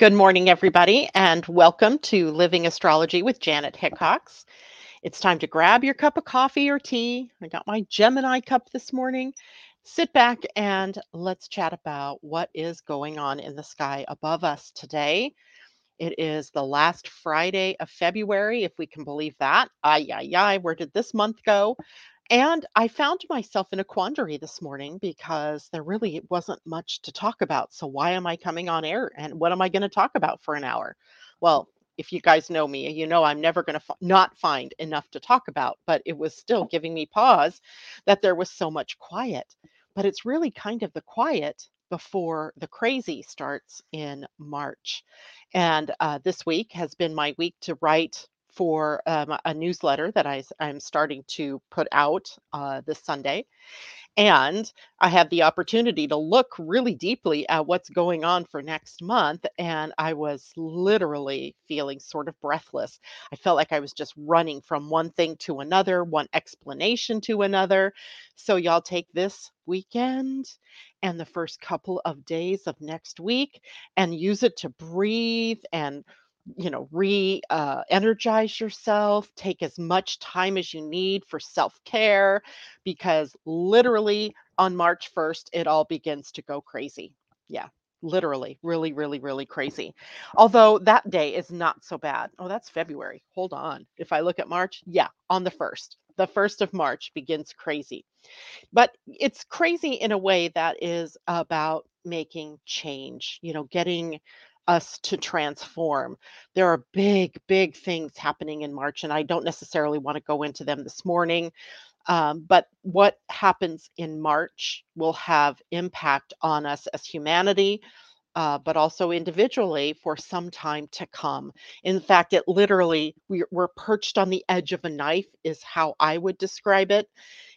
Good morning, everybody, and welcome to Living Astrology with Janet Hickox. It's time to grab your cup of coffee or tea. I got my Gemini cup this morning. Sit back and let's chat about what is going on in the sky above us today. It is the last Friday of February, if we can believe that. Ay, ay, ay, where did this month go? And I found myself in a quandary this morning because there really wasn't much to talk about. So why am I coming on air and what am I going to talk about for an hour? Well, if you guys know me, you know I'm never going to f- not find enough to talk about, but it was still giving me pause that there was so much quiet. But it's really kind of the quiet before the crazy starts in March. And uh, this week has been my week to write for um, a newsletter that I, am starting to put out uh, this Sunday. And I had the opportunity to look really deeply at what's going on for next month. And I was literally feeling sort of breathless. I felt like I was just running from one thing to another, one explanation to another. So, y'all take this weekend and the first couple of days of next week and use it to breathe and you know re uh, energize yourself take as much time as you need for self-care because literally on march 1st it all begins to go crazy. Yeah literally really really really crazy. Although that day is not so bad. Oh that's february. Hold on. If i look at march yeah on the 1st the 1st of march begins crazy. But it's crazy in a way that is about making change you know getting us to transform. There are big, big things happening in March, and I don't necessarily want to go into them this morning. Um, but what happens in March will have impact on us as humanity, uh, but also individually for some time to come. In fact, it literally, we're, we're perched on the edge of a knife, is how I would describe it.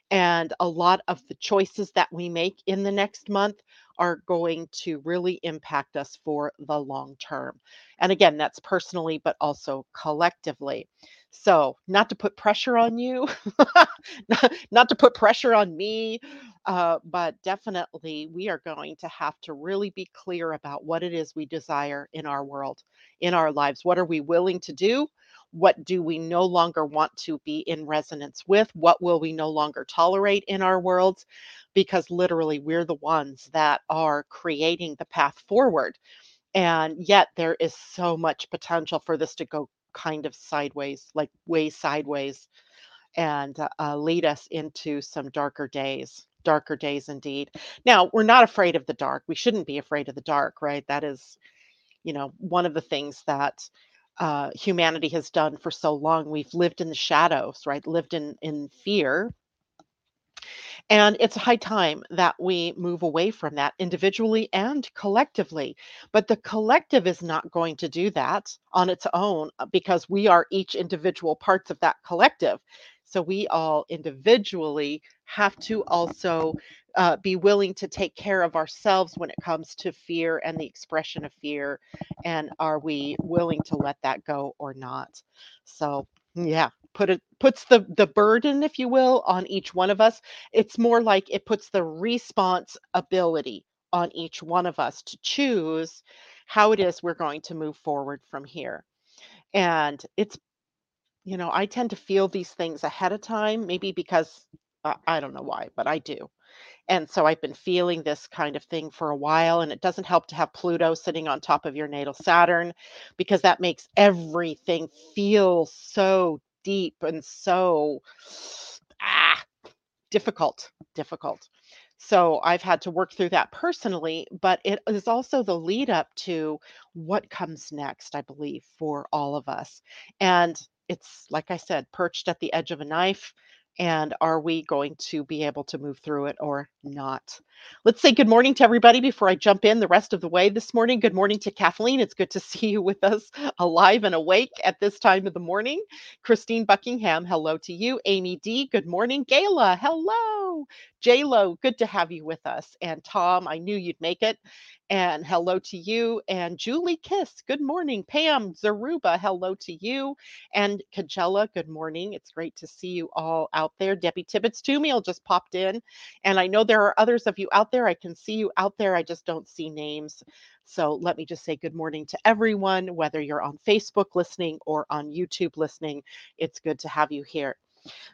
And a lot of the choices that we make in the next month are going to really impact us for the long term. And again, that's personally, but also collectively. So, not to put pressure on you, not, to put pressure on me, uh, but definitely we are going to have to really be clear about what it is we desire in our world, in our lives. What are we willing to do? What do we no longer want to be in resonance with? What will we no longer tolerate in our worlds? Because literally, we're the ones that are creating the path forward. And yet, there is so much potential for this to go kind of sideways, like way sideways, and uh, uh, lead us into some darker days. Darker days indeed. Now, we're not afraid of the dark. We shouldn't be afraid of the dark, right? That is, you know, one of the things that uh, humanity has done for so long. We've lived in the shadows, right? Lived in in fear. And it's high time that we move away from that individually and collectively. But the collective is not going to do that on its own uh, because we are each individual parts of that collective. So we all individually have to also uh, be willing to take care of ourselves when it comes to fear and the expression of fear. And are we willing to let that go or not? So, yeah, put it puts the the burden, if you will, on each one of us. It's more like it puts the response ability on each one of us to choose how it is we're going to move forward from here. And it's you know, I tend to feel these things ahead of time, maybe because uh, I don't know why, but I do. And so I've been feeling this kind of thing for a while. And it doesn't help to have Pluto sitting on top of your natal Saturn because that makes everything feel so deep and so ah, difficult, difficult. So I've had to work through that personally, but it is also the lead up to what comes next, I believe, for all of us. And it's like I said, perched at the edge of a knife. And are we going to be able to move through it or not? Let's say good morning to everybody before I jump in the rest of the way this morning. Good morning to Kathleen. It's good to see you with us alive and awake at this time of the morning. Christine Buckingham, hello to you. Amy D, good morning. Gayla, hello. J Lo, good to have you with us. And Tom, I knew you'd make it. And hello to you. And Julie Kiss, good morning. Pam Zaruba, hello to you. And Kajella, good morning. It's great to see you all out there. Debbie Tibbetts Tumiel just popped in. And I know there are others of you out there. I can see you out there. I just don't see names. So let me just say good morning to everyone, whether you're on Facebook listening or on YouTube listening. It's good to have you here.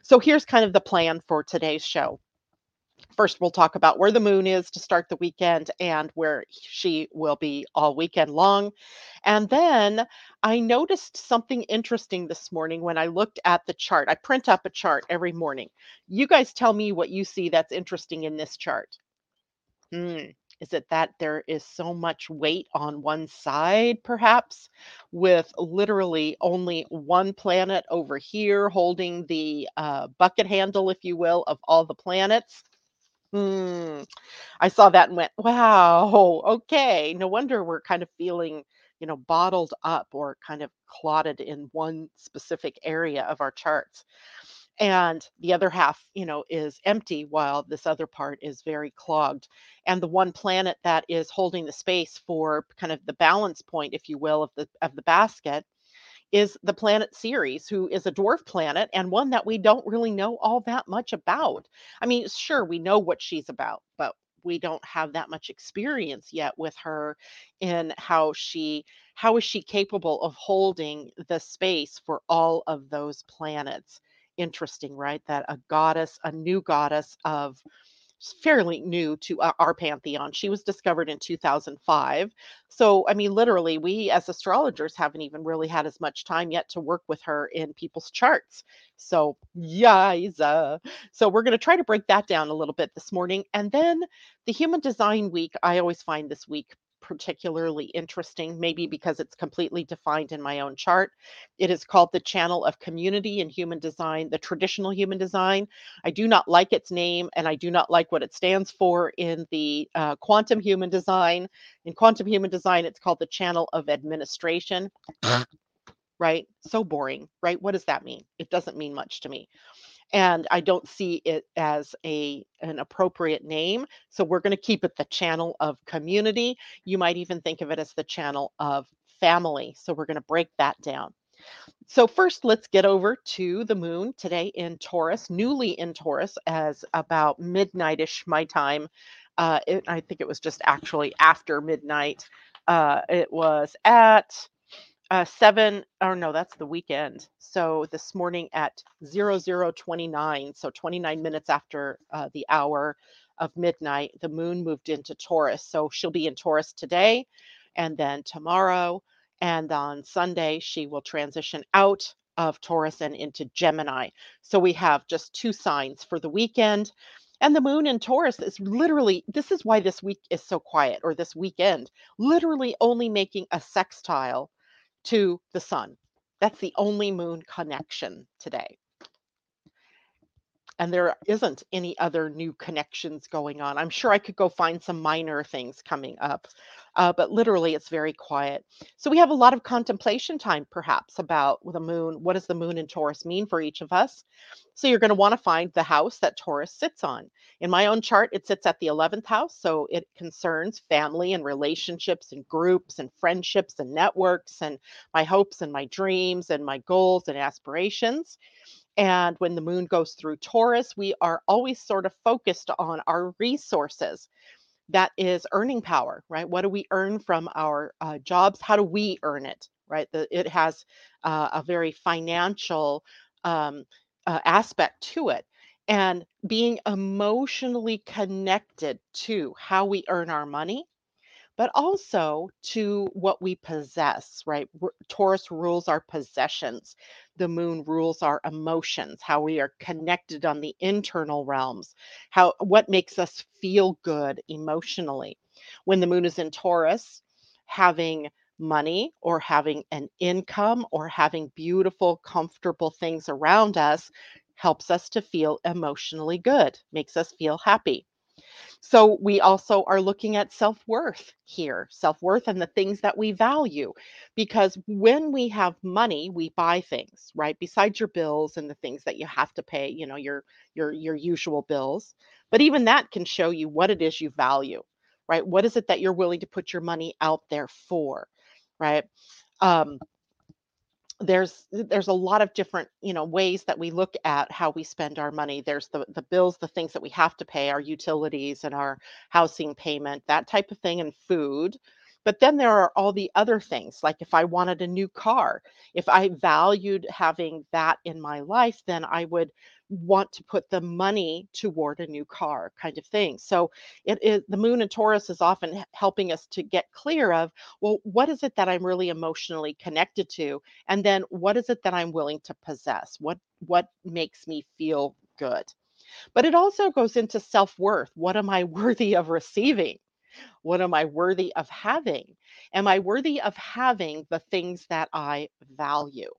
So here's kind of the plan for today's show. First, we'll talk about where the moon is to start the weekend and where she will be all weekend long. And then I noticed something interesting this morning when I looked at the chart. I print up a chart every morning. You guys tell me what you see that's interesting in this chart. Hmm. Is it that there is so much weight on one side, perhaps, with literally only one planet over here holding the uh, bucket handle, if you will, of all the planets? Hmm. I saw that and went, wow, okay. No wonder we're kind of feeling, you know, bottled up or kind of clotted in one specific area of our charts and the other half you know is empty while this other part is very clogged and the one planet that is holding the space for kind of the balance point if you will of the of the basket is the planet Ceres, who is a dwarf planet and one that we don't really know all that much about. I mean, sure, we know what she's about, but we don't have that much experience yet with her in how she how is she capable of holding the space for all of those planets interesting, right? That a goddess, a new goddess of fairly new to our, pantheon. She was discovered in 2005. So, I mean, literally, we as astrologers haven't even really had as much time yet to work with her in people's charts. So, yiza. So, we're going to try to break that down a little bit this morning. And then the Human Design Week, I always find this week particularly interesting, maybe because it's completely defined in my own chart. It is called the Channel of Community in Human Design, the traditional human design. I do not like its name and I do not like what it stands for in the uh, quantum human design. In quantum human design, it's called the Channel of Administration. right? So boring, right? What does that mean? It doesn't mean much to me and I don't see it as a an appropriate name. So we're going to keep it the channel of community. You might even think of it as the channel of family. So we're going to break that down. So first, let's get over to the moon today in Taurus, newly in Taurus, as about midnightish my time. Uh, it, I think it was just actually after midnight. Uh, it was at uh, seven or no that's the weekend. So this morning at 0029 so 29 minutes after uh, the hour of midnight the moon moved into taurus. So she'll be in taurus today and then tomorrow and on sunday she will transition out of taurus and into gemini. So we have just two signs for the weekend and the moon in Taurus is literally, this is why this week is so quiet, or this weekend, literally only making a sextile to the sun. That's the only moon connection today. And there isn't any other new connections going on. I'm sure I could go find some minor things coming up, uh, but literally it's very quiet. So we have a lot of contemplation time, perhaps, about the moon. What does the moon in Taurus mean for each of us? So you're going to want to find the house that Taurus sits on. In my own chart, it sits at the 11th house. So it concerns family and relationships and groups and friendships and networks and my hopes and my dreams and my goals and aspirations. And when the moon goes through Taurus, we are always sort of focused on our resources. That is earning power, right? What do we earn from our uh, jobs? How do we earn it, right? The, it has uh, a very financial um, uh, aspect to it and being emotionally connected to how we earn our money but also to what we possess right taurus rules our possessions the moon rules our emotions how we are connected on the internal realms how what makes us feel good emotionally when the moon is in taurus having money or having an income or having beautiful comfortable things around us helps us to feel emotionally good, makes us feel happy. So we also are looking at self-worth here, self-worth and the things that we value. Because when we have money, we buy things, right? Besides your bills and the things that you have to pay, you know, your your your usual bills. But even that can show you what it is you value, right? What is it that you're willing to put your money out there for, right? Um, there's there's a lot of different you know ways that we look at how we spend our money. There's the the bills the things that we have to pay our utilities and our housing payment that type of thing and food. But then there are all the other things like if i wanted a new car if i valued having that in my life then i would want to put the money toward a new car kind of thing. So it is the moon in taurus is often helping us to get clear of well what is it that i'm really emotionally connected to? And then what is it that i'm willing to possess? What what makes me feel good? But it also goes into self-worth. What am i worthy of receiving? What am i worthy of having? Am i worthy of having the things that i value?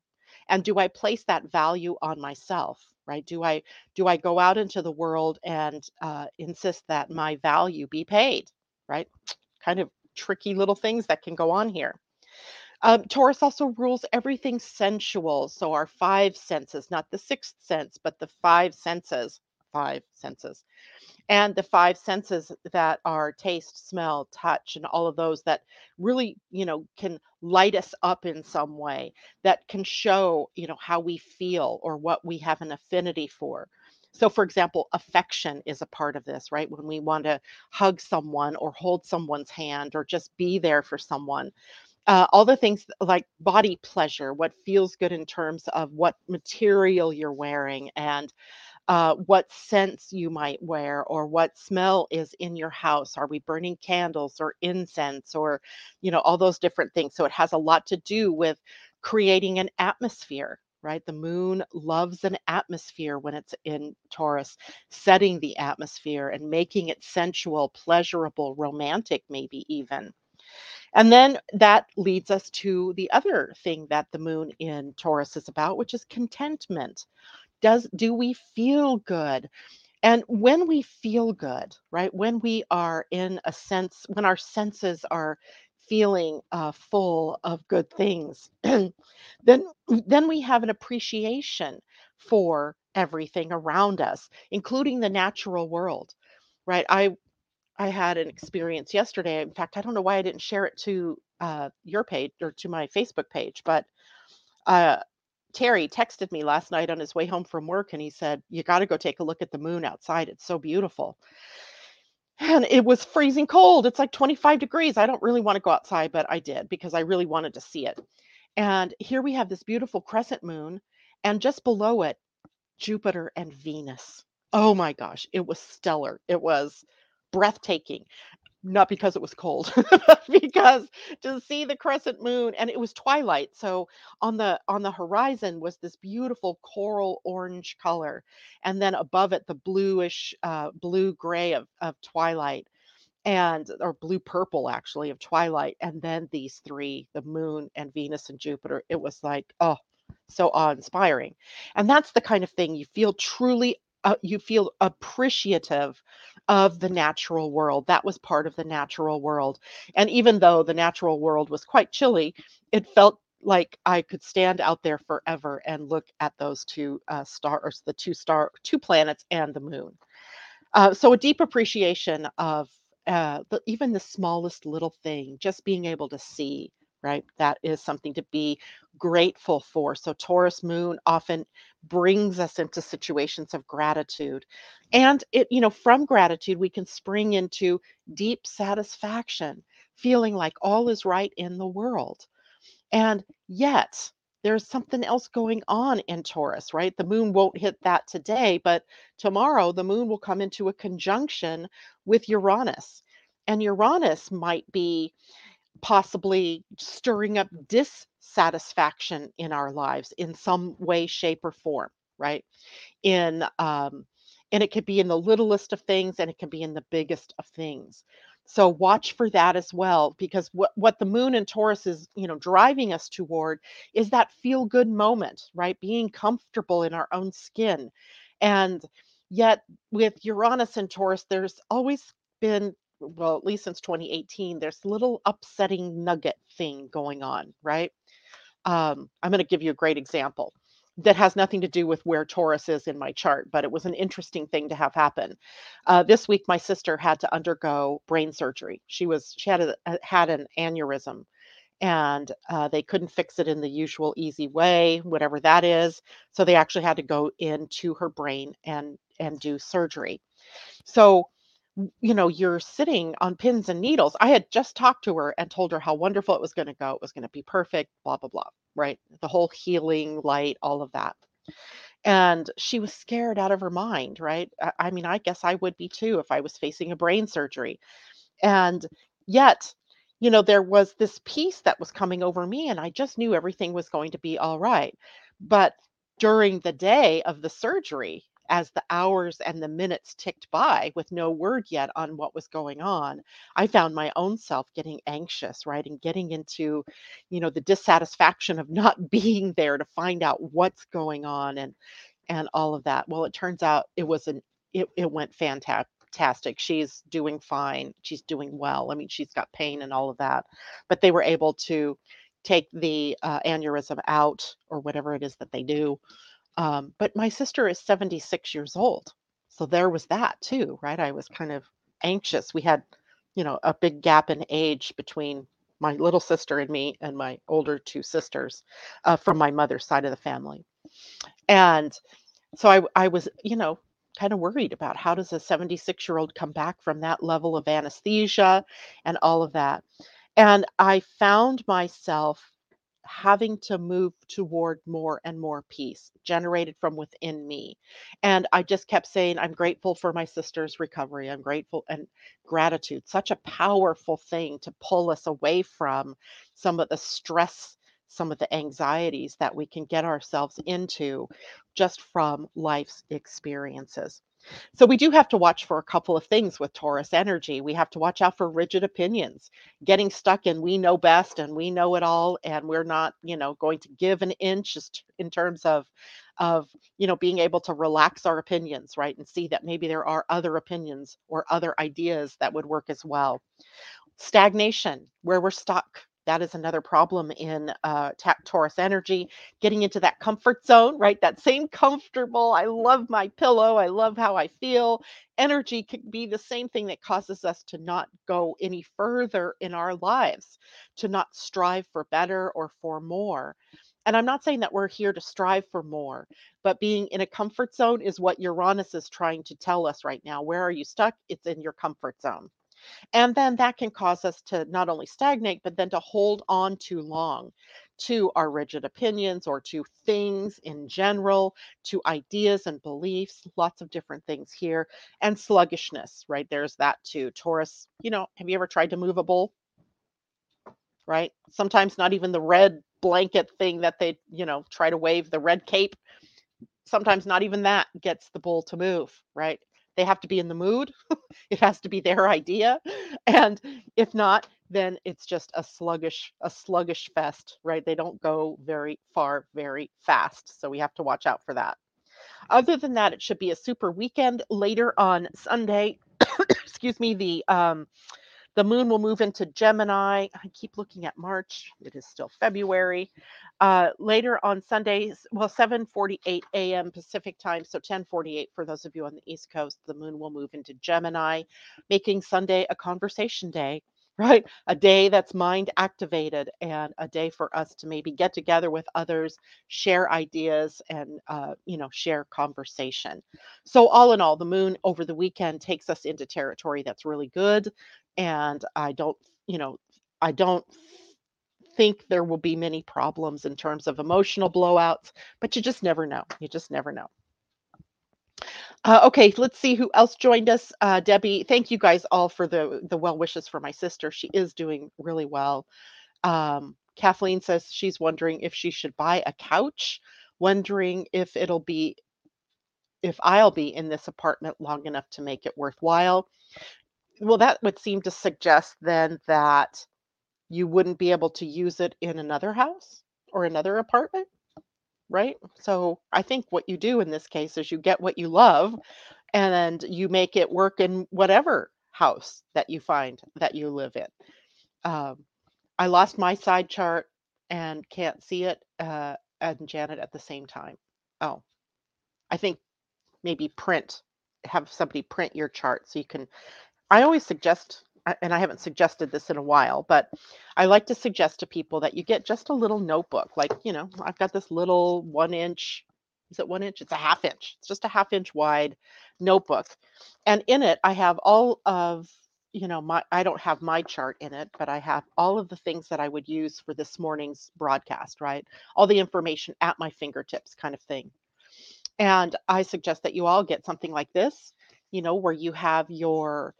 And do i place that value on myself right? Do i do i go out into the world and uh, insist that my value be paid right? Kind of tricky little things that can go on here. Um, taurus also rules everything sensual so our five senses not the sixth sense but the five senses five senses and the five senses that are taste, smell, touch, and all of those that really, you know, can light us up in some way, that can show, you know, how we feel or what we have an affinity for. So, for example, affection is a part of this, right? When we want to hug someone or hold someone's hand or just be there for someone. Uh, all the things like body pleasure, what feels good in terms of what material you're wearing and uh, what scents you might wear or what smell is in your house. Are we burning candles or incense or, you know, all those different things. So it has a lot to do with creating an atmosphere. Right. The moon loves an atmosphere when it's in Taurus, setting the atmosphere and making it sensual, pleasurable, romantic, maybe even. And then that leads us to the other thing that the moon in Taurus is about, which is contentment does do we feel good? And when we feel good right when we are in a sense when our senses are feeling uh, full of good things then then we have an appreciation for everything around us including the natural world right? I i had an experience yesterday in fact i don't know why i didn't share it to uh, your page or to my facebook page but uh, Terry texted me last night on his way home from work and he said, You got to go take a look at the moon outside. It's so beautiful. And it was freezing cold. It's like 25 degrees. I don't really want to go outside, but I did because I really wanted to see it. And here we have this beautiful crescent moon, and just below it, Jupiter and Venus. Oh my gosh, it was stellar. It was breathtaking not because it was cold because to see the crescent moon and it was twilight so on the on the horizon was this beautiful coral orange color and then above it the bluish uh, blue gray of, of twilight and or blue purple actually of twilight and then these three the moon and venus and jupiter it was like oh so awe-inspiring and that's the kind of thing you feel truly uh, you feel appreciative of the natural world. That was part of the natural world. And even though the natural world was quite chilly, it felt like I could stand out there forever and look at those two uh, stars, the two star, two planets, and the moon. Uh, so a deep appreciation of uh, the, even the smallest little thing, just being able to see, right? That is something to be grateful for. So Taurus moon often brings us into situations of gratitude. And it, you know, from gratitude, we can spring into deep satisfaction, feeling like all is right in the world. And yet, there's something else going on in Taurus, right? The moon won't hit that today, but tomorrow the moon will come into a conjunction with Uranus. And Uranus might be possibly stirring up dissatisfaction in our lives in some way, shape, or form, right? In um, and it could be in the littlest of things and it can be in the biggest of things. So watch for that as well, because what, what the moon and Taurus is, you know, driving us toward is that feel good moment, right? Being comfortable in our own skin and Yet with Uranus and Taurus, there's always been, well, at least since 2018, there's a little upsetting nugget thing going on, right? Um, I'm going to give you a great example that has nothing to do with where Taurus is in my chart, but it was an interesting thing to have happen. Uh, this week, my sister had to undergo brain surgery. She was she had a, had an aneurysm, and uh, they couldn't fix it in the usual easy way, whatever that is. So they actually had to go into her brain and and do surgery. So you know, you're sitting on pins and needles. I had just talked to her and told her how wonderful it was going to go. It was going to be perfect, blah, blah, blah, right? The whole healing, light, all of that. And she was scared out of her mind, right? I, mean, I guess I would be too if I was facing a brain surgery. And yet, you know, there was this peace that was coming over me, and I just knew everything was going to be all right. But during the day of the surgery, as the hours and the minutes ticked by with no word yet on what was going on, I found my own self getting anxious, right? And getting into, you know, the dissatisfaction of not being there to find out what's going on and and all of that. Well, it turns out it was an it, it went fantastic. She's doing fine. She's doing well. I mean, she's got pain and all of that. But they were able to take the uh, aneurysm out or whatever it is that they do um, but my sister is 76 years old. So there was that too, right? I was kind of anxious. We had, you know, a big gap in age between my little sister and me and my older two sisters uh, from my mother's side of the family. And so I, I was, you know, kind of worried about how does a 76 year old come back from that level of anesthesia and all of that. And I found myself having to move toward more and more peace generated from within me. And I just kept saying, I'm grateful for my sister's recovery. I'm grateful and gratitude, such a powerful thing to pull us away from some of the stress, some of the anxieties that we can get ourselves into just from life's experiences. So we do have to watch for a couple of things with Taurus energy. We have to watch out for rigid opinions, getting stuck in we know best and we know it all and we're not, you know, going to give an inch just in terms of of, you know, being able to relax our opinions, right? And see that maybe there are other opinions or other ideas that would work as well. Stagnation, where we're stuck, that is another problem in uh, Taurus energy, getting into that comfort zone, right? That same comfortable, I love my pillow, I love how I feel. Energy can be the same thing that causes us to not go any further in our lives, to not strive for better or for more. And I'm not saying that we're here to strive for more, but being in a comfort zone is what Uranus is trying to tell us right now. Where are you stuck? It's in your comfort zone. And then that can cause us to not only stagnate, but then to hold on too long to our rigid opinions or to things in general, to ideas and beliefs, lots of different things here. And sluggishness, right? There's that too. Taurus, you know, have you ever tried to move a bull? Right? Sometimes not even the red blanket thing that they, you know, try to wave the red cape. Sometimes not even that gets the bull to move, right? They have to be in the mood. it has to be their idea. And if not, then it's just a sluggish, a sluggish fest, right? They don't go very far, very fast. So we have to watch out for that. Other than that, it should be a super weekend later on Sunday. excuse me, the um the moon will move into Gemini. I keep looking at March. It is still February. Uh, later on Sundays, well, 7:48 a.m. Pacific time, so 10:48 for those of you on the East Coast. The moon will move into Gemini, making Sunday a conversation day right? A day that's mind activated and a day for us to maybe get together with others, share ideas, and, uh, you know, share conversation. So, all in all, the moon over the weekend takes us into territory that's really good. And I don't, you know, I don't think there will be many problems in terms of emotional blowouts, but you just never know. You just never know. Uh, okay, let's see who else joined us. Uh, Debbie, thank you guys all for the the well wishes for my sister. She is doing really well. Um, Kathleen says she's wondering if she should buy a couch, wondering if it'll be if I'll be in this apartment long enough to make it worthwhile. Well, that would seem to suggest then that you wouldn't be able to use it in another house or another apartment right? So I think what you do in this case is you get what you love and you make it work in whatever house that you find that you live in. Um, I lost my side chart and can't see it, uh, and Janet at the same time. Oh, I think maybe print, have somebody print your chart so you can. I always suggest, and I haven't suggested this in a while, but I like to suggest to people that you get just a little notebook. Like, you know, I've got this little one inch, is it one inch? It's a half inch. It's just a half inch wide notebook. And in it, I have all of you know my i don't have my chart in it but i have all of the things that i would use for this morning's broadcast right all the information at my fingertips kind of thing and i suggest that you all get something like this you know where you have your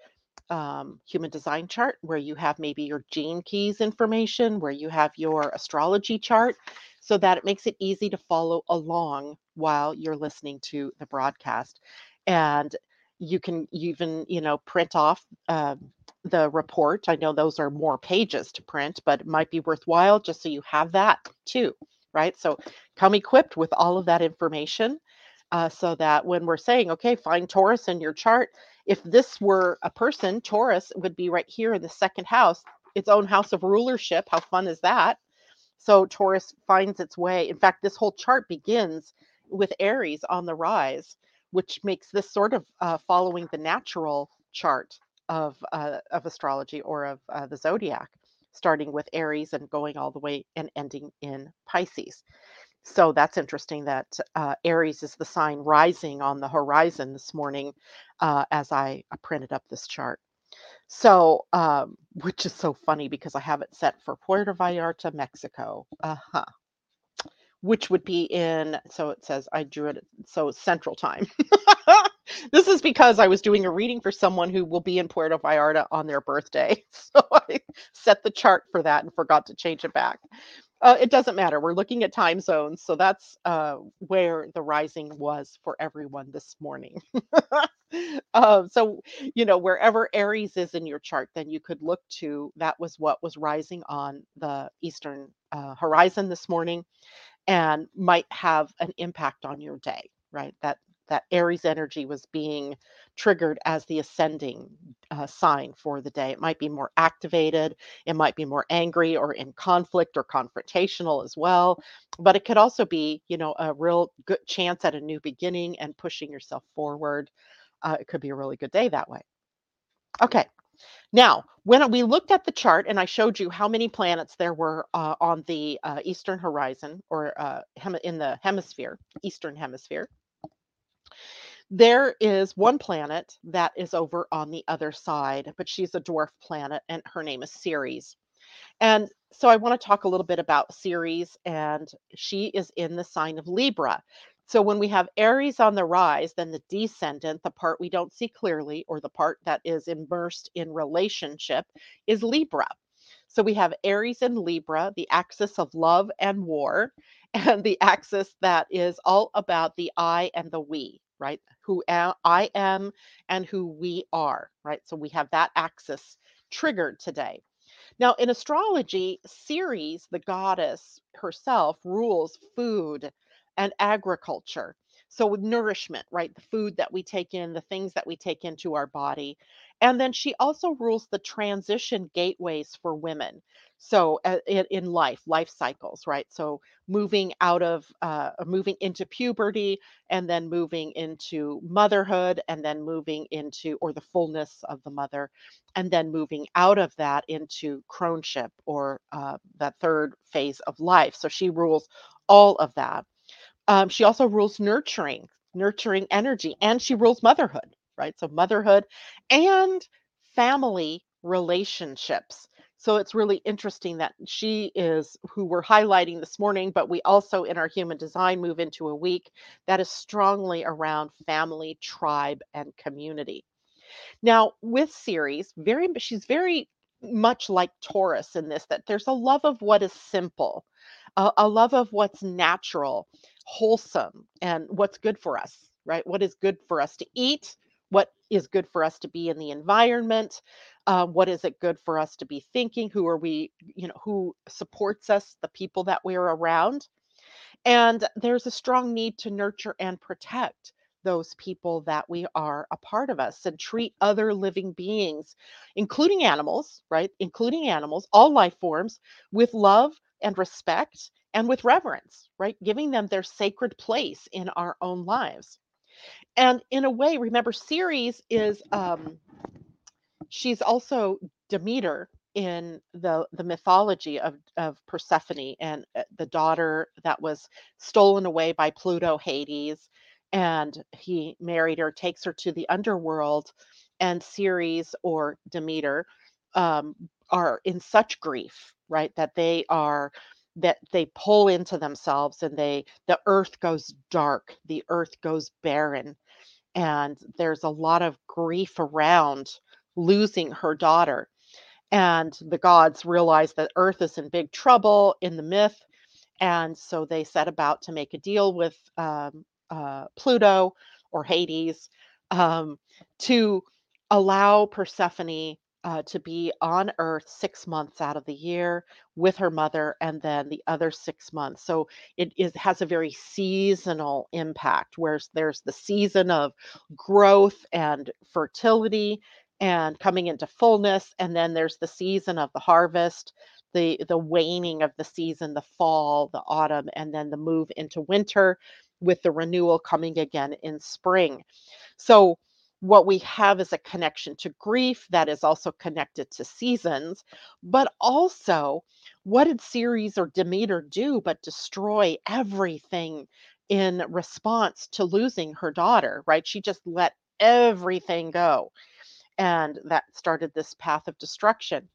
um, human design chart where you have maybe your gene keys information where you have your astrology chart so that it makes it easy to follow along while you're listening to the broadcast. And you can even you know print off uh, the report. I know those are more pages to print but it might be worthwhile just so you have that too right? So come equipped with all of that information uh, so that when we're saying okay find taurus in your chart if this were a person taurus would be right here in the second house its own house of rulership how fun is that so taurus finds its way in fact this whole chart begins with aries on the rise which makes this sort of uh, following the natural chart of uh, of astrology or of uh, the zodiac, starting with Aries and going all the way and ending in Pisces. So that's interesting that uh, Aries is the sign rising on the horizon this morning uh, as I printed up this chart. So, um, which is so funny because I have it set for Puerto Vallarta, Mexico. Uh huh which would be in, so it says I drew it, so Central Time. this is because I was doing a reading for someone who will be in Puerto Vallarta on their birthday. So I set the chart for that and forgot to change it back. Uh, it doesn't matter. We're looking at time zones. So that's uh, where the rising was for everyone this morning. uh, so, you know, wherever Aries is in your chart, then you could look to that was what was rising on the eastern uh, horizon this morning and might have an impact on your day, right? That that Aries energy was being triggered as the ascending uh, sign for the day. It might be more activated, it might be more angry or in conflict or confrontational as well. But it could also be, you know, a real good chance at a new beginning and pushing yourself forward. Uh, it could be a really good day that way. Okay, now, when we looked at the chart and I showed you how many planets there were uh, on the uh, eastern horizon or uh, in the hemisphere, eastern hemisphere, there is one planet that is over on the other side, but she's a dwarf planet and her name is Ceres. And so I want to talk a little bit about Ceres, and she is in the sign of Libra. So when we have Aries on the rise, then the descendant, the part we don't see clearly, or the part that is immersed in relationship, is Libra. So we have Aries and Libra, the axis of love and war, and the axis that is all about the I and the we, right? Who I am and who we are, right? So we have that axis triggered today. Now, in astrology, Ceres, the goddess herself, rules food, and agriculture. So, with nourishment, right? The food that we take in, the things that we take into our body. And then she also rules the transition gateways for women. So, uh, in, in life, life cycles, right? So, moving out of, uh, moving into puberty and then moving into motherhood and then moving into, or the fullness of the mother, and then moving out of that into crone-ship or uh, that third phase of life. So, she rules all of that. Um, she also rules nurturing, nurturing energy, and she rules motherhood, right? So, motherhood and family relationships. So, it's really interesting that she is who we're highlighting this morning, but we also in our human design move into a week that is strongly around family, tribe, and community. Now, with Ceres, very she's very much like Taurus in this that there's a love of what is simple, a, a love of what's natural, wholesome and what's good for us, right? What is good for us to eat? What is good for us to be in the environment? Uh, what is it good for us to be thinking? Who are we, you know, who supports us, the people that we're around? And there's a strong need to nurture and protect those people that we are a part of us and treat other living beings, including animals, right? Including animals, all life forms, with love and respect and with reverence, right? Giving them their sacred place in our own lives. And in a way, remember, Ceres is um, she's also Demeter in the the mythology of of Persephone and uh, the daughter that was stolen away by Pluto Hades and he married her takes her to the underworld and Ceres or Demeter um, are in such grief right that they are that they pull into themselves and they the earth goes dark the earth goes barren and there's a lot of grief around losing her daughter and the gods realize that earth is in big trouble in the myth and so they set about to make a deal with um, uh, pluto or hades um, to allow persephone uh, to be on earth six months out of the year with her mother and then the other six months. So it is has a very seasonal impact where there's the season of growth and fertility and coming into fullness and then there's the season of the harvest the the waning of the season the fall the autumn and then the move into winter with the renewal coming again in spring. So what we have is a connection to grief that is also connected to seasons, but also what did Ceres or Demeter do but destroy everything in response to losing her daughter, right? She just let everything go. And that started this path of destruction.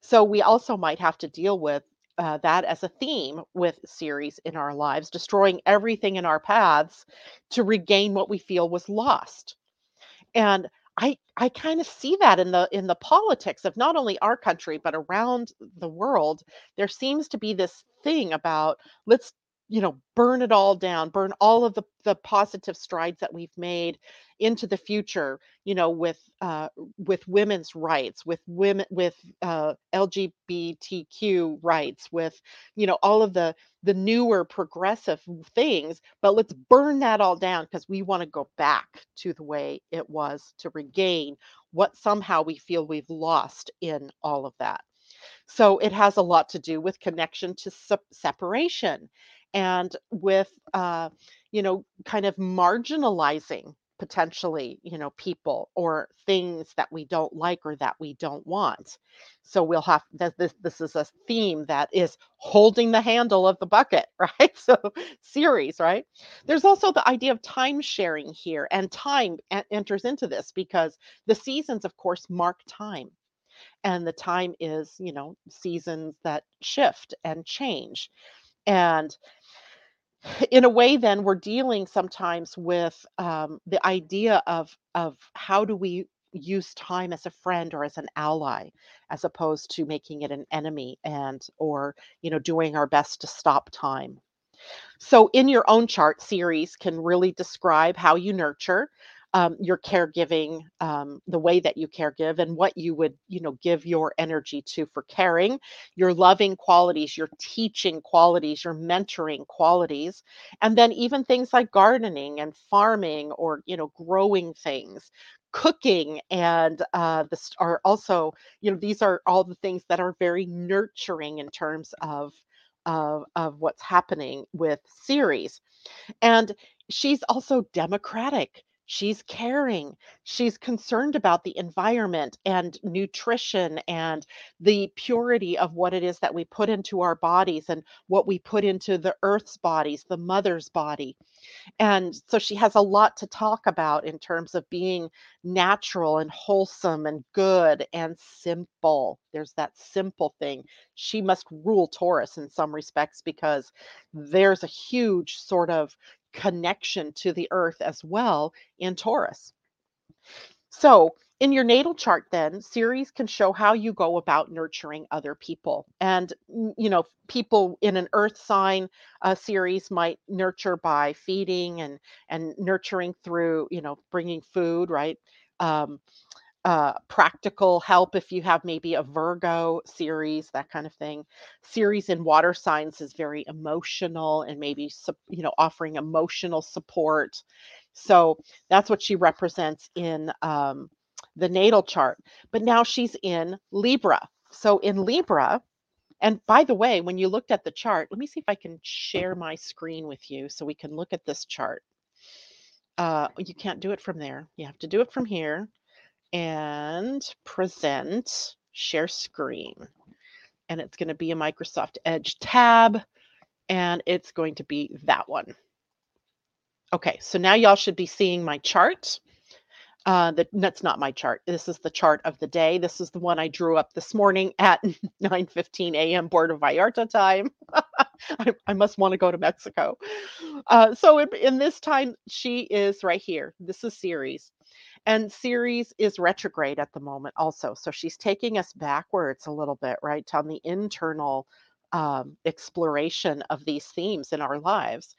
So we also might have to deal with uh, that as a theme with Ceres in our lives, destroying everything in our paths to regain what we feel was lost and i i kind of see that in the in the politics of not only our country but around the world there seems to be this thing about let's you know burn it all down burn all of the the positive strides that we've made into the future you know with uh with women's rights with women with uh lgbtq rights with you know all of the the newer progressive things but let's burn that all down because we want to go back to the way it was to regain what somehow we feel we've lost in all of that. So it has a lot to do with connection to se- separation and with uh, you know kind of marginalizing potentially you know people or things that we don't like or that we don't want. So we'll have this this is a theme that is holding the handle of the bucket right? So Ceres right? There's also the idea of time sharing here and time a- enters into this because the seasons of course mark time and the time is you know seasons that shift and change. And in a way then we're dealing sometimes with um, the idea of of how do we use time as a friend or as an ally as opposed to making it an enemy and or you know doing our best to stop time. So, in your own chart, Ceres can really describe how you nurture um, your caregiving, um, the way that you care give, and what you would, you know, give your energy to for caring, your loving qualities, your teaching qualities, your mentoring qualities, and then even things like gardening and farming or, you know, growing things. Cooking and uh, this are also, you know, these are all the things that are very nurturing in terms of of of what's happening with Ceres. And she's also democratic. She's caring. She's concerned about the environment and nutrition and the purity of what it is that we put into our bodies and what we put into the earth's bodies, the mother's body. And so she has a lot to talk about in terms of being natural and wholesome and good and simple. There's that simple thing. She must rule Taurus in some respects because there's a huge sort of connection to the earth as well in Taurus. So, in your natal chart, then, Ceres can show how you go about nurturing other people. And, mm, you know, people in an earth sign uh, Ceres might nurture by feeding and, and nurturing through, you know, bringing food, right? Um, uh, practical help if you have maybe a Virgo Ceres, that kind of thing. Ceres in water signs is very emotional and maybe, you know, offering emotional support So that's what she represents in um, the natal chart. But now she's in Libra. So in Libra, and by the way, when you looked at the chart, let me see if I can share my screen with you so we can look at this chart. Uh, you can't do it from there. You have to do it from here and present, share screen. And it's going to be a Microsoft Edge tab, and it's going to be that one. Okay, so now y'all should be seeing my chart. Uh, that, that's not my chart. This is the chart of the day. This is the one I drew up this morning at 9:15 a.m. Puerto Vallarta time. I, I, must want to go to Mexico. Uh, so in, in, this time, she is right here. This is Ceres, and Ceres is retrograde at the moment also. So she's taking us backwards a little bit, right, on the internal um, exploration of these themes in our lives.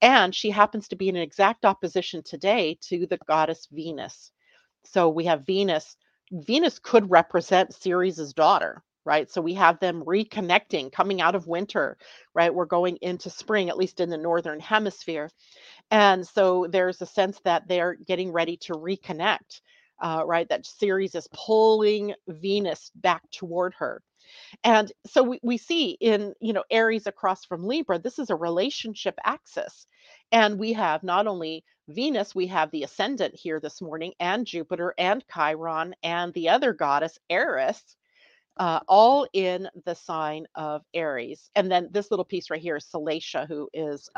And she happens to be in an exact opposition today to the goddess Venus. So we have Venus. Venus could represent Ceres's daughter, right? So we have them reconnecting, coming out of winter, right? We're going into spring, at least in the northern hemisphere. And so there's a sense that they're getting ready to reconnect, uh, right? That Ceres is pulling Venus back toward her. And so we, we see in, you know, Aries across from Libra, this is a relationship axis. And we have not only Venus, we have the ascendant here this morning, and Jupiter and Chiron and the other goddess, Eris, uh, all in the sign of Aries. And then this little piece right here is Salacia, who is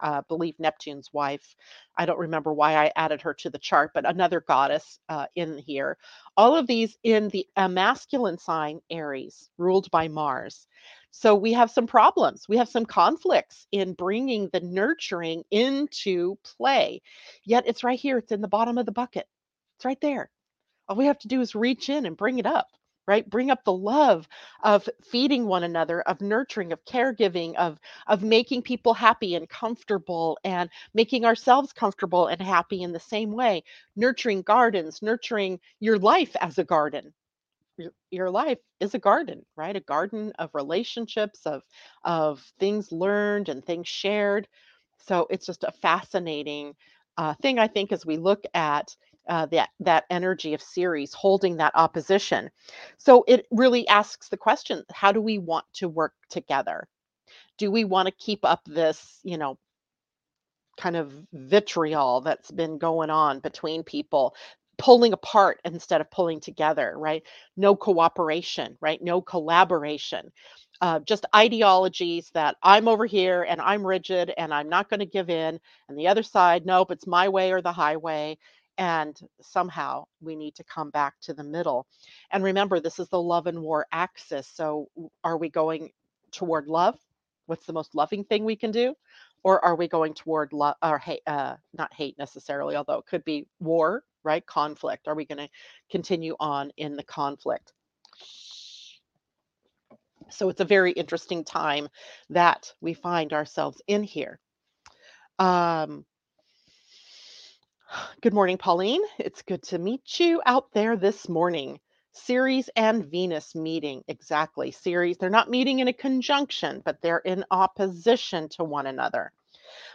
uh, believe Neptune's wife. I don't remember why I added her to the chart, but another goddess uh, in here. All of these in the masculine sign, Aries, ruled by Mars. So we have some problems. We have some conflicts in bringing the nurturing into play. Yet it's right here. It's in the bottom of the bucket. It's right there. All we have to do is reach in and bring it up right? Bring up the love of feeding one another of nurturing of caregiving of of making people happy and comfortable and making ourselves comfortable and happy in the same way. Nurturing gardens nurturing your life as a garden. Your, life is a garden right? A garden of relationships of of things learned and things shared. So it's just a fascinating uh, thing i think as we look at uh, that that energy of Ceres holding that opposition. So it really asks the question: How do we want to work together? Do we want to keep up this, you know, kind of vitriol that's been going on between people? pulling apart instead of pulling together right no cooperation right no collaboration uh, just ideologies that I'm over here and I'm rigid and I'm not going to give in. And the other side, nope, it's my way or the highway and somehow we need to come back to the middle. And remember this is the love and war axis so are we going toward love? What's the most loving thing we can do? Or are we going toward love or hate uh, not hate necessarily although it could be war right? Conflict. Are we going to continue on in the conflict? So it's a very interesting time that we find ourselves in here. Um, Good morning, Pauline. It's good to meet you out there this morning. Ceres and Venus meeting. Exactly. Ceres, they're not meeting in a conjunction, but they're in opposition to one another.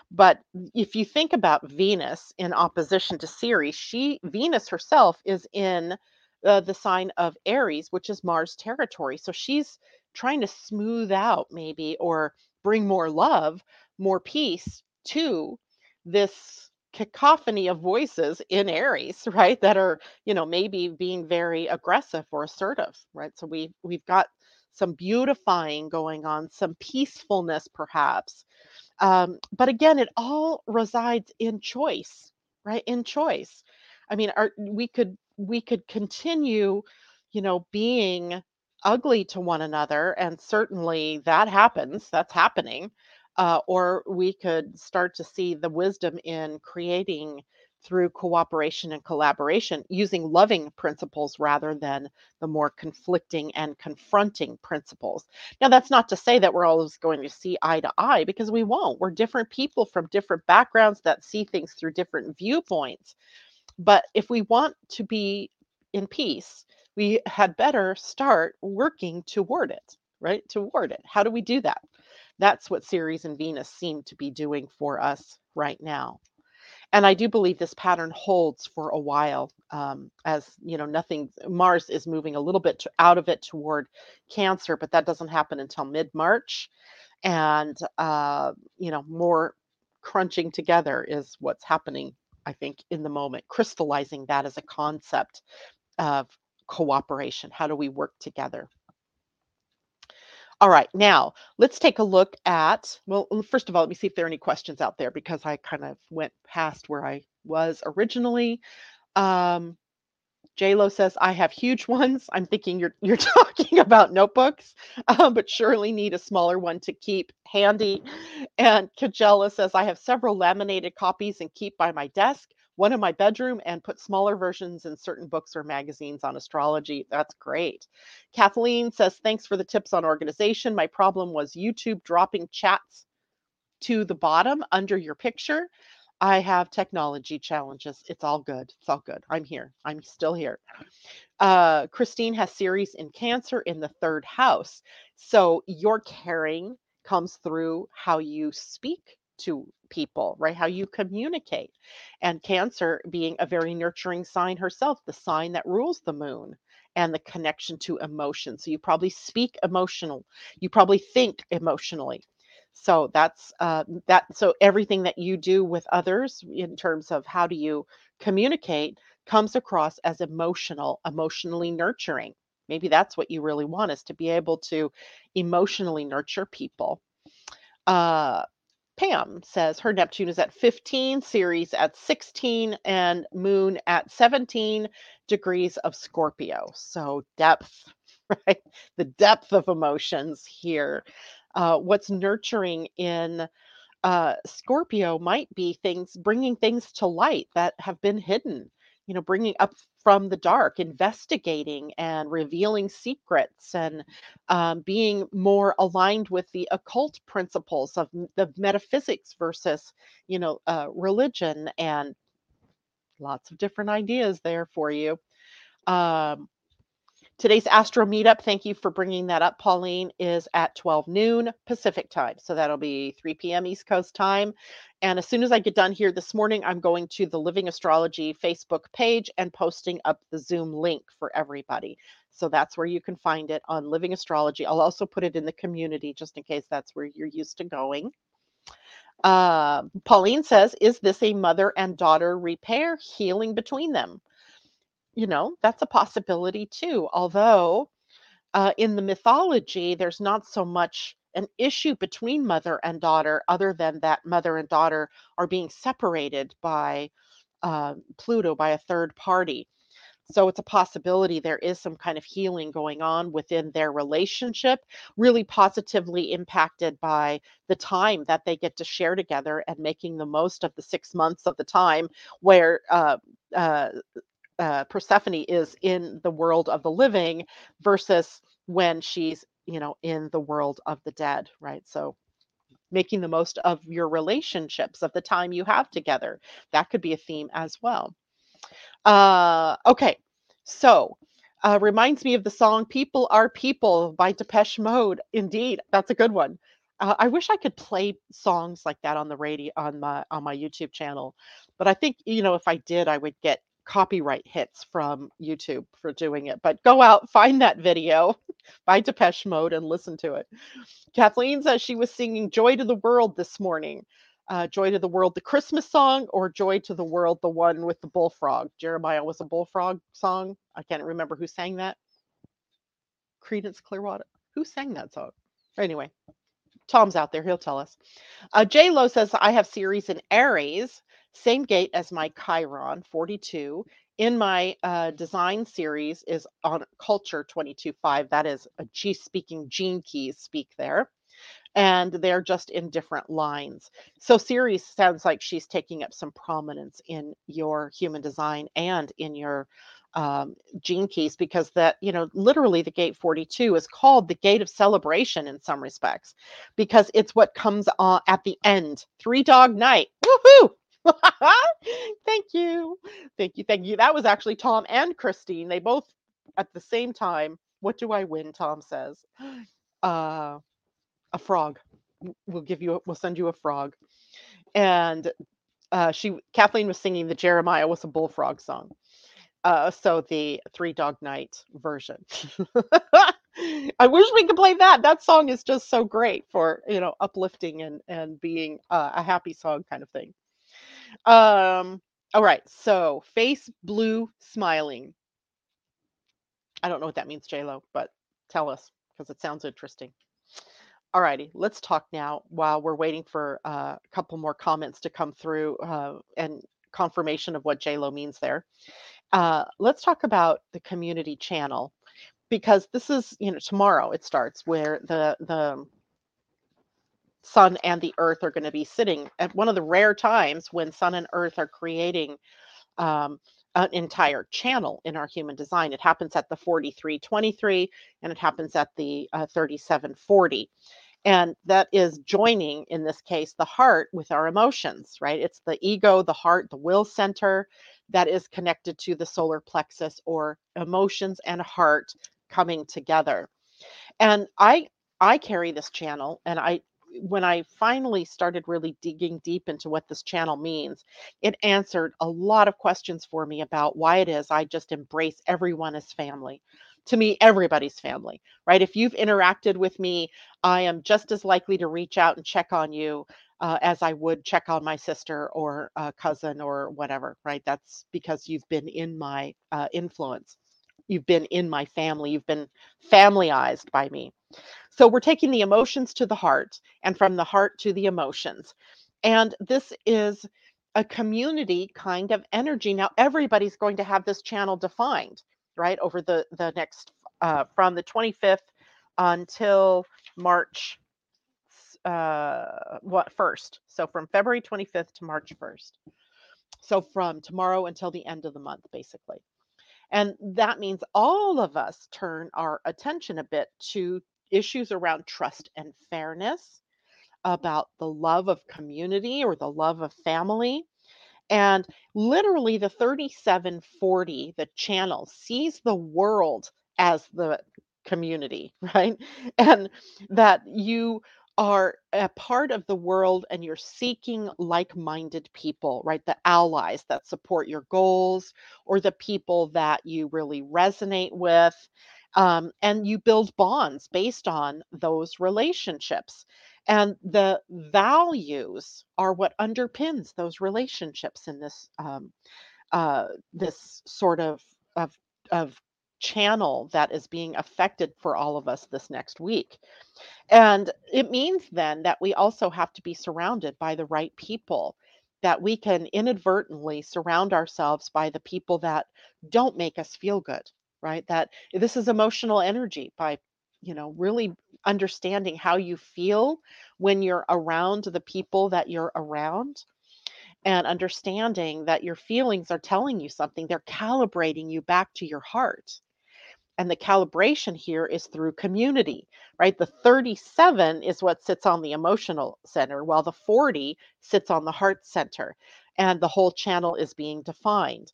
But if you think about Venus in opposition to Ceres, she Venus herself is in uh, the sign of Aries, which is Mars territory. So she's trying to smooth out maybe or bring more love, more peace to this cacophony of voices in Aries, right? That are, you know, maybe being very aggressive or assertive, right? So we we've got some beautifying going on, some peacefulness perhaps. Um, but again, it all resides in choice, right? In choice. I mean, our, we could we could continue, you know, being ugly to one another, and certainly that happens. That's happening uh, or we could start to see the wisdom in creating through cooperation and collaboration using loving principles rather than the more conflicting and confronting principles. Now, that's not to say that we're always going to see eye to eye because we won't. We're different people from different backgrounds that see things through different viewpoints. But if we want to be in peace, we had better start working toward it, right? Toward it. How do we do that? That's what Ceres and Venus seem to be doing for us right now. and I do believe this pattern holds for a while. Um, as you know, nothing Mars is moving a little bit to, out of it toward Cancer, but that doesn't happen until mid March, and uh, you know more crunching together is what's happening. I think in the moment, crystallizing that as a concept of cooperation. How do we work together? All right, now let's take a look at, well, first of all, let me see if there are any questions out there because I kind of went past where I was originally. Um, Lo says, I have huge ones. I'm thinking you're you're talking about notebooks, um, but surely need a smaller one to keep handy. And Kajella says, I have several laminated copies and keep by my desk one in my bedroom and put smaller versions in certain books or magazines on astrology. That's great. Kathleen says, Thanks for the tips on organization. My problem was YouTube dropping chats to the bottom under your picture. I have technology challenges. It's all good. It's all good. I'm here. I'm still here. Uh, Christine has Ceres in Cancer in the third house. So your caring comes through how you speak to people, right? How you communicate. And Cancer being a very nurturing sign herself, the sign that rules the moon and the connection to emotion. So you probably speak emotional. You probably think emotionally. So that's uh, that. So everything that you do with others in terms of how do you communicate comes across as emotional, emotionally nurturing. Maybe that's what you really want is to be able to emotionally nurture people. Uh, Pam says her Neptune is at 15, Ceres at 16, and Moon at 17 degrees of Scorpio. So depth, right? The depth of emotions here. Uh, what's nurturing in uh, Scorpio might be things, bringing things to light that have been hidden you know bringing up from the dark investigating and revealing secrets and um, being more aligned with the occult principles of the metaphysics versus you know uh, religion and lots of different ideas there for you. Um, Today's Astro Meetup, thank you for bringing that up, Pauline, is at 12 noon Pacific time. So that'll be 3 p.m. East Coast time. And as soon as I get done here this morning, I'm going to the Living Astrology Facebook page and posting up the Zoom link for everybody. So that's where you can find it on Living Astrology. I'll also put it in the community just in case that's where you're used to going. Uh, Pauline says, Is this a mother and daughter repair healing between them? You know, that's a possibility too. Although uh, in the mythology, there's not so much an issue between mother and daughter, other than that mother and daughter are being separated by uh, Pluto, by a third party. So it's a possibility there is some kind of healing going on within their relationship, really positively impacted by the time that they get to share together and making the most of the six months of the time where uh, uh, uh, Persephone is in the world of the living versus when she's, you know, in the world of the dead, right? So making the most of your relationships, of the time you have together. That could be a theme as well. Uh, okay, so uh, reminds me of the song People Are People by Depeche Mode. Indeed, that's a good one. Uh, I wish I could play songs like that on the radio on my on my YouTube channel, but I think you know if I did, I would get copyright hits from YouTube for doing it. But go out, find that video by Depeche Mode and listen to it. Kathleen says she was singing Joy to the World this morning. Uh, Joy to the World, the Christmas song, or Joy to the World, the one with the bullfrog. Jeremiah was a bullfrog song. I can't remember who sang that. Creedence Clearwater. Who sang that song? Anyway, Tom's out there. He'll tell us. Uh, J Lo says, I have Ceres in Aries. Same gate as my Chiron 42. In my uh, design Ceres is on culture 22.5. That is a G speaking gene keys speak there. And they're just in different lines. So Ceres sounds like she's taking up some prominence in your human design and in your um, gene keys because that you know literally the gate 42 is called the gate of celebration in some respects because it's what comes on at the end three dog night woohoo thank you. Thank you. Thank you. That was actually Tom and Christine. They both at the same time. What do I win? Tom says. Uh, a frog. We'll give you, we'll send you a frog. And uh, she Kathleen was singing the Jeremiah was a bullfrog song. Uh, so the Three Dog Night version. I wish we could play that. That song is just so great for you know uplifting and and being uh, a happy song kind of thing. Um. All right. So face blue smiling. I don't know what that means, J Lo, but tell us because it sounds interesting. All righty, let's talk now while we're waiting for uh, a couple more comments to come through uh, and confirmation of what JLo means there. Uh, let's talk about the community channel because this is, you know, tomorrow it starts where the the sun and the earth are going to be sitting at one of the rare times when sun and earth are creating um, an entire channel in our human design. It happens at the 4323 and it happens at the uh, 3740. And that is joining, in this case, the heart with our emotions, right? It's the ego, the heart, the will center that is connected to the solar plexus or emotions and heart coming together. And I I carry this channel and I when I finally started really digging deep into what this channel means, it answered a lot of questions for me about why it is I just embrace everyone as family. To me everybody's family right? If you've interacted with me i am just as likely to reach out and check on you uh, as i would check on my sister or a cousin or whatever right? That's because you've been in my uh, influence you've been in my family you've been familyized by me so we're taking the emotions to the heart and from the heart to the emotions and this is a community kind of energy now everybody's going to have this channel defined right over the the next uh, from the 25th until March uh, what first. So from February 25th to March 1st. So from tomorrow until the end of the month, basically. And that means all of us turn our attention a bit to issues around trust and fairness, about the love of community or the love of family, and literally, the 3740, the channel, sees the world as the community, right? And that you are a part of the world and you're seeking like minded people, right? The allies that support your goals or the people that you really resonate with. Um, and you build bonds based on those relationships. And the values are what underpins those relationships in this um, uh, this sort of of of channel that is being affected for all of us this next week. And it means then that we also have to be surrounded by the right people, that we can inadvertently surround ourselves by the people that don't make us feel good, right? That this is emotional energy by you know, really understanding how you feel when you're around the people that you're around and understanding that your feelings are telling you something. They're calibrating you back to your heart. And the calibration here is through community, right? The 37 is what sits on the emotional center, while the 40 sits on the heart center. And the whole channel is being defined.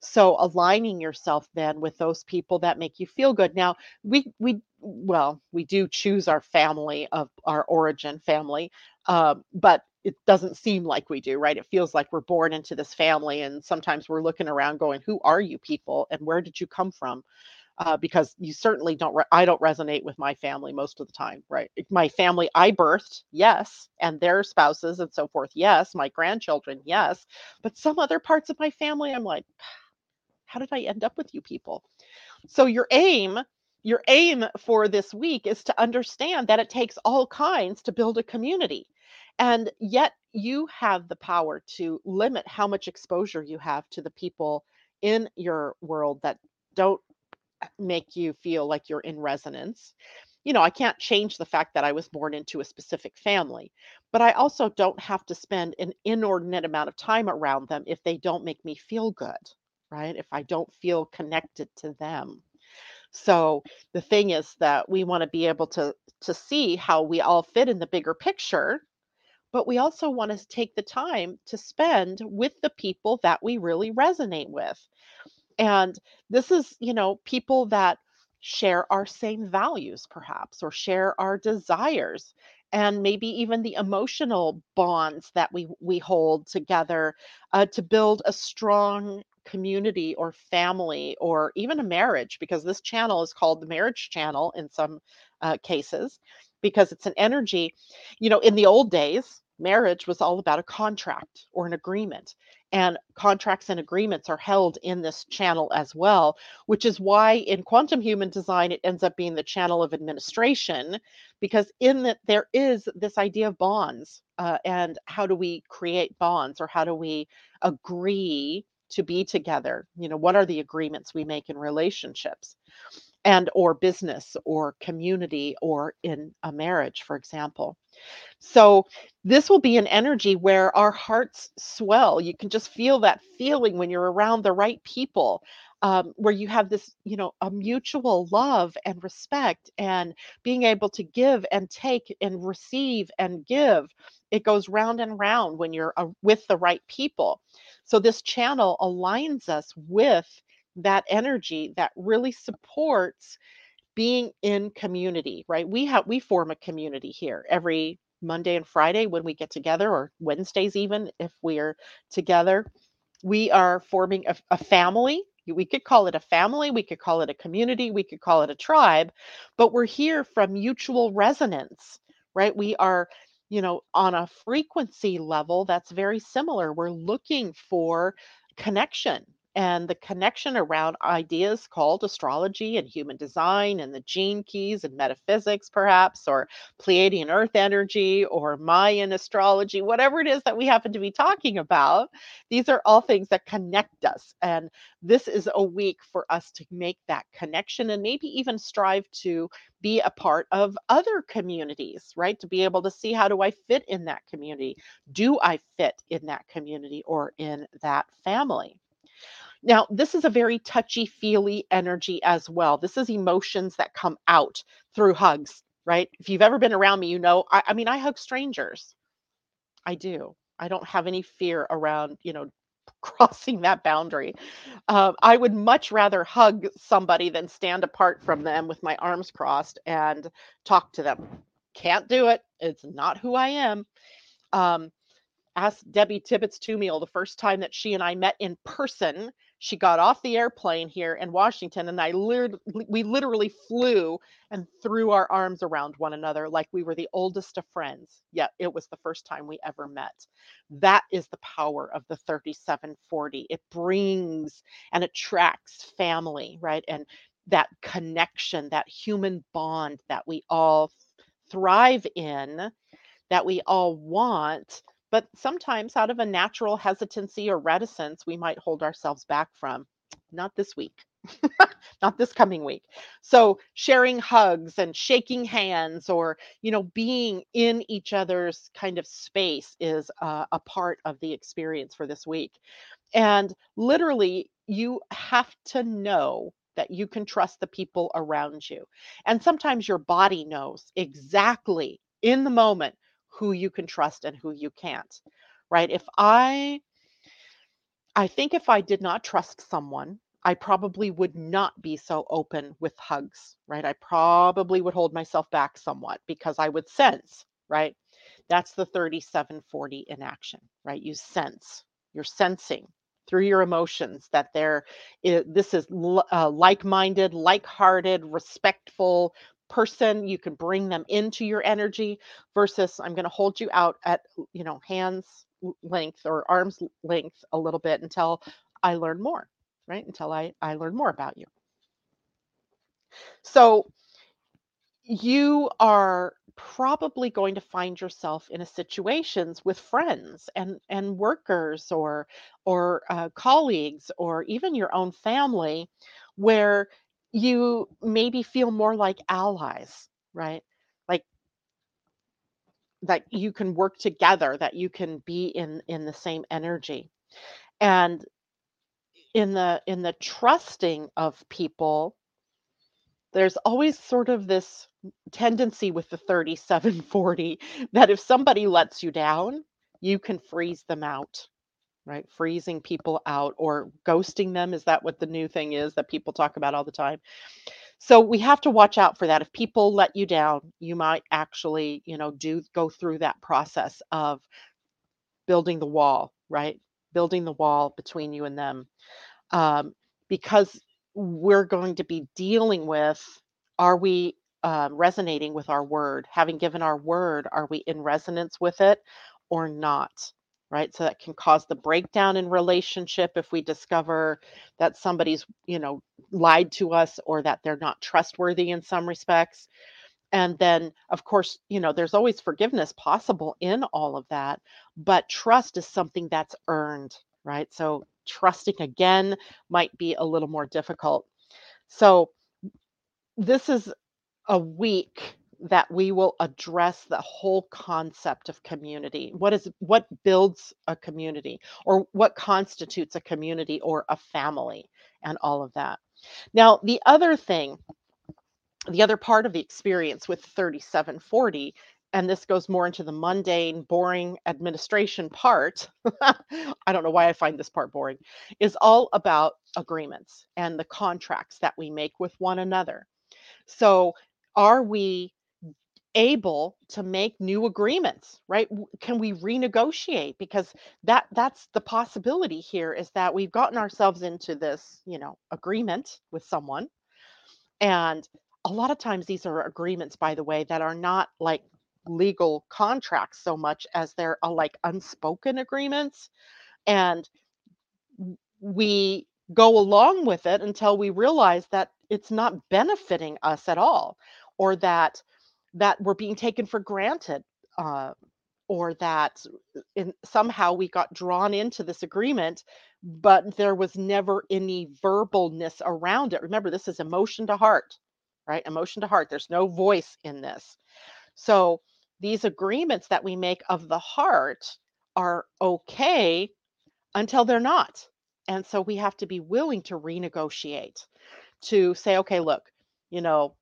So aligning yourself then with those people that make you feel good. Now, we we well, we do choose our family of our origin family, um, but it doesn't seem like we do, right? It feels like we're born into this family, and sometimes we're looking around going, "Who are you people, and where did you come from?" Uh, because you certainly don't. Re- I don't resonate with my family most of the time, right? My family I birthed, yes, and their spouses and so forth, yes. My grandchildren, yes, but some other parts of my family, I'm like how did I end up with you people? So your aim, your aim for this week is to understand that it takes all kinds to build a community. And yet you have the power to limit how much exposure you have to the people in your world that don't make you feel like you're in resonance. You know, I can't change the fact that I was born into a specific family, but I also don't have to spend an inordinate amount of time around them if they don't make me feel good right? If I don't feel connected to them. So the thing is that we want to be able to to see how we all fit in the bigger picture, but we also want to take the time to spend with the people that we really resonate with. And this is, you know, people that share our same values perhaps or share our desires and maybe even the emotional bonds that we we hold together uh, to build a strong community or family or even a marriage because this channel is called the marriage channel in some uh, cases because it's an energy you know in the old days marriage was all about a contract or an agreement and contracts and agreements are held in this channel as well which is why in quantum human design it ends up being the channel of administration because in that there is this idea of bonds uh, and how do we create bonds or how do we agree to be together? You know what are the agreements we make in relationships and or business or community or in a marriage for example. So this will be an energy where our hearts swell. You can just feel that feeling when you're around the right people um, where you have this you know a mutual love and respect and being able to give and take and receive and give. It goes round and round when you're uh, with the right people. So this channel aligns us with that energy that really supports being in community, right? We have we form a community here every Monday and Friday when we get together, or Wednesdays even if we're together. We are forming a, a family. We could call it a family, we could call it a community, we could call it a tribe, but we're here from mutual resonance, right? We are, you know, on a frequency level that's very similar. We're looking for connection and the connection around ideas called astrology and human design and the gene keys and metaphysics, perhaps, or Pleiadian earth energy or Mayan astrology, whatever it is that we happen to be talking about. These are all things that connect us. And this is a week for us to make that connection and maybe even strive to be a part of other communities, right? To be able to see how do I fit in that community? Do I fit in that community or in that family? Now, this is a very touchy feely energy as well. This is emotions that come out through hugs, right? If you've ever been around me, you know, I, I mean, I hug strangers. I do. I don't have any fear around, you know, crossing that boundary. Uh, I would much rather hug somebody than stand apart from them with my arms crossed and talk to them. Can't do it. It's not who I am. Um, ask Debbie Tibbetts Tumiel the first time that she and I met in person she got off the airplane here in Washington, and I literally, we literally flew and threw our arms around one another like we were the oldest of friends. Yet it was the first time we ever met. That is the power of the 3740. It brings and attracts family, right? And that connection, that human bond that we all thrive in, that we all want but sometimes, out of a natural hesitancy or reticence, we might hold ourselves back from. Not this week. not this coming week. So sharing hugs and shaking hands or, you know, being in each other's kind of space is a part of the experience for this week. And literally, you have to know that you can trust the people around you. And sometimes your body knows exactly in the moment who you can trust and who you can't right? If i i think if i did not trust someone i probably would not be so open with hugs right? I probably would hold myself back somewhat because i would sense right? That's the 3740 in action right? You sense you're sensing through your emotions that there is, this is uh, like-minded like-hearted respectful person you can bring them into your energy versus i'm going to hold you out at you know hands length or arms length a little bit until i learn more right? Until i i learn more about you. So you are probably going to find yourself in a situations with friends and and workers or or uh, colleagues or even your own family where you maybe feel more like allies, right? Like that you can work together, that you can be in in the same energy. And in the in the trusting of people, there's always sort of this tendency with the 3740 that if somebody lets you down, you can freeze them out right? Freezing people out or ghosting them. Is that what the new thing is that people talk about all the time? so we have to watch out for that if people let you down you might actually you know do go through that process of building the wall right building the wall between you and them um, because we're going to be dealing with are we um, resonating with our word having given our word are we in resonance with it or not right? So that can cause the breakdown in relationship if we discover that somebody's you know lied to us or that they're not trustworthy in some respects. And then of course you know there's always forgiveness possible in all of that but trust is something that's earned right? So trusting again might be a little more difficult. So this is a week that we will address the whole concept of community. What is what builds a community or what constitutes a community or a family and all of that. Now the other thing the other part of the experience with 3740 and this goes more into the mundane boring administration part i don't know why i find this part boring is all about agreements and the contracts that we make with one another. So are we able to make new agreements right? Can we renegotiate? Because that that's the possibility here is that we've gotten ourselves into this you know agreement with someone. And a lot of times these are agreements by the way that are not like legal contracts so much as they're uh, like unspoken agreements. And we go along with it until we realize that it's not benefiting us at all or that that we're being taken for granted uh, or that in, somehow we got drawn into this agreement but there was never any verbalness around it. Remember this is emotion to heart right? Emotion to heart. There's no voice in this. So these agreements that we make of the heart are okay until they're not. And so we have to be willing to renegotiate to say okay look you know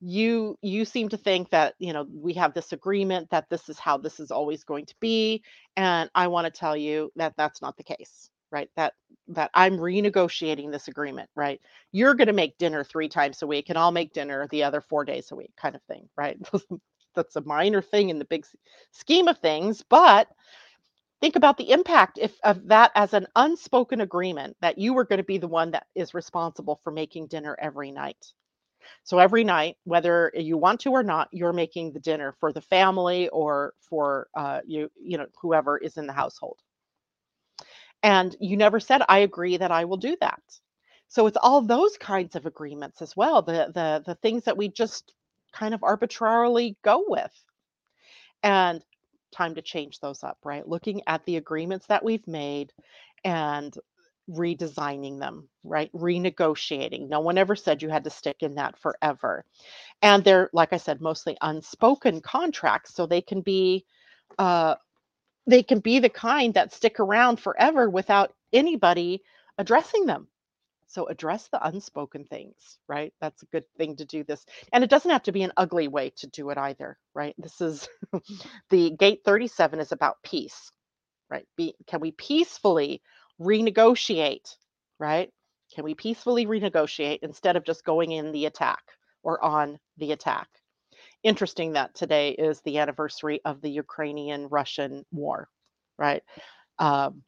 you you seem to think that you know we have this agreement that this is how this is always going to be and i want to tell you that that's not the case right? That that i'm renegotiating this agreement right? You're going to make dinner three times a week and i'll make dinner the other four days a week kind of thing right? That's a minor thing in the big scheme of things but think about the impact if of that as an unspoken agreement that you were going to be the one that is responsible for making dinner every night so every night, whether you want to or not, you're making the dinner for the family or for uh, you, you know, whoever is in the household. And you never said, "I agree that I will do that." So it's all those kinds of agreements as well. The the the things that we just kind of arbitrarily go with, and time to change those up. Right, looking at the agreements that we've made and redesigning them, right? Renegotiating. No one ever said you had to stick in that forever. And they're, like I said, mostly unspoken contracts. So they can be uh they can be the kind that stick around forever without anybody addressing them. So address the unspoken things, right? That's a good thing to do this. And it doesn't have to be an ugly way to do it either, right? This is the gate 37 is about peace, right? Be, can we peacefully renegotiate, right? Can we peacefully renegotiate instead of just going in the attack or on the attack? Interesting that today is the anniversary of the Ukrainian Russian war, right? Um,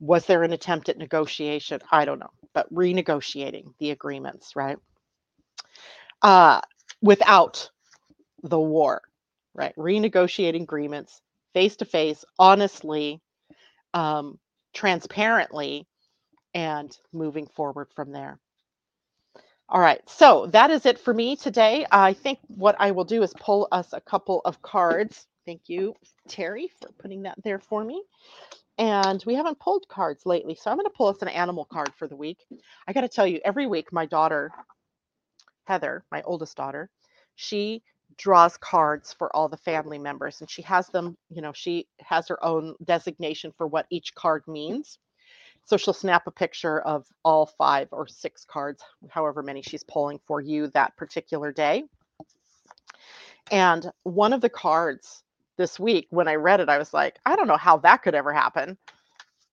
was there an attempt at negotiation? I don't know, but renegotiating the agreements, right? Uh, without the war, right? Renegotiating agreements face to face, honestly, um, transparently and moving forward from there. All right, so that is it for me today. I think what I will do is pull us a couple of cards. Thank you, Terry, for putting that there for me. And we haven't pulled cards lately, so I'm going to pull us an animal card for the week. I got to tell you, every week, my daughter, Heather, my oldest daughter, she draws cards for all the family members and she has them you know she has her own designation for what each card mm-hmm. means. So she'll snap a picture of all five or six cards however many she's pulling for you that particular day. And one of the cards this week when i read it i was like i don't know how that could ever happen.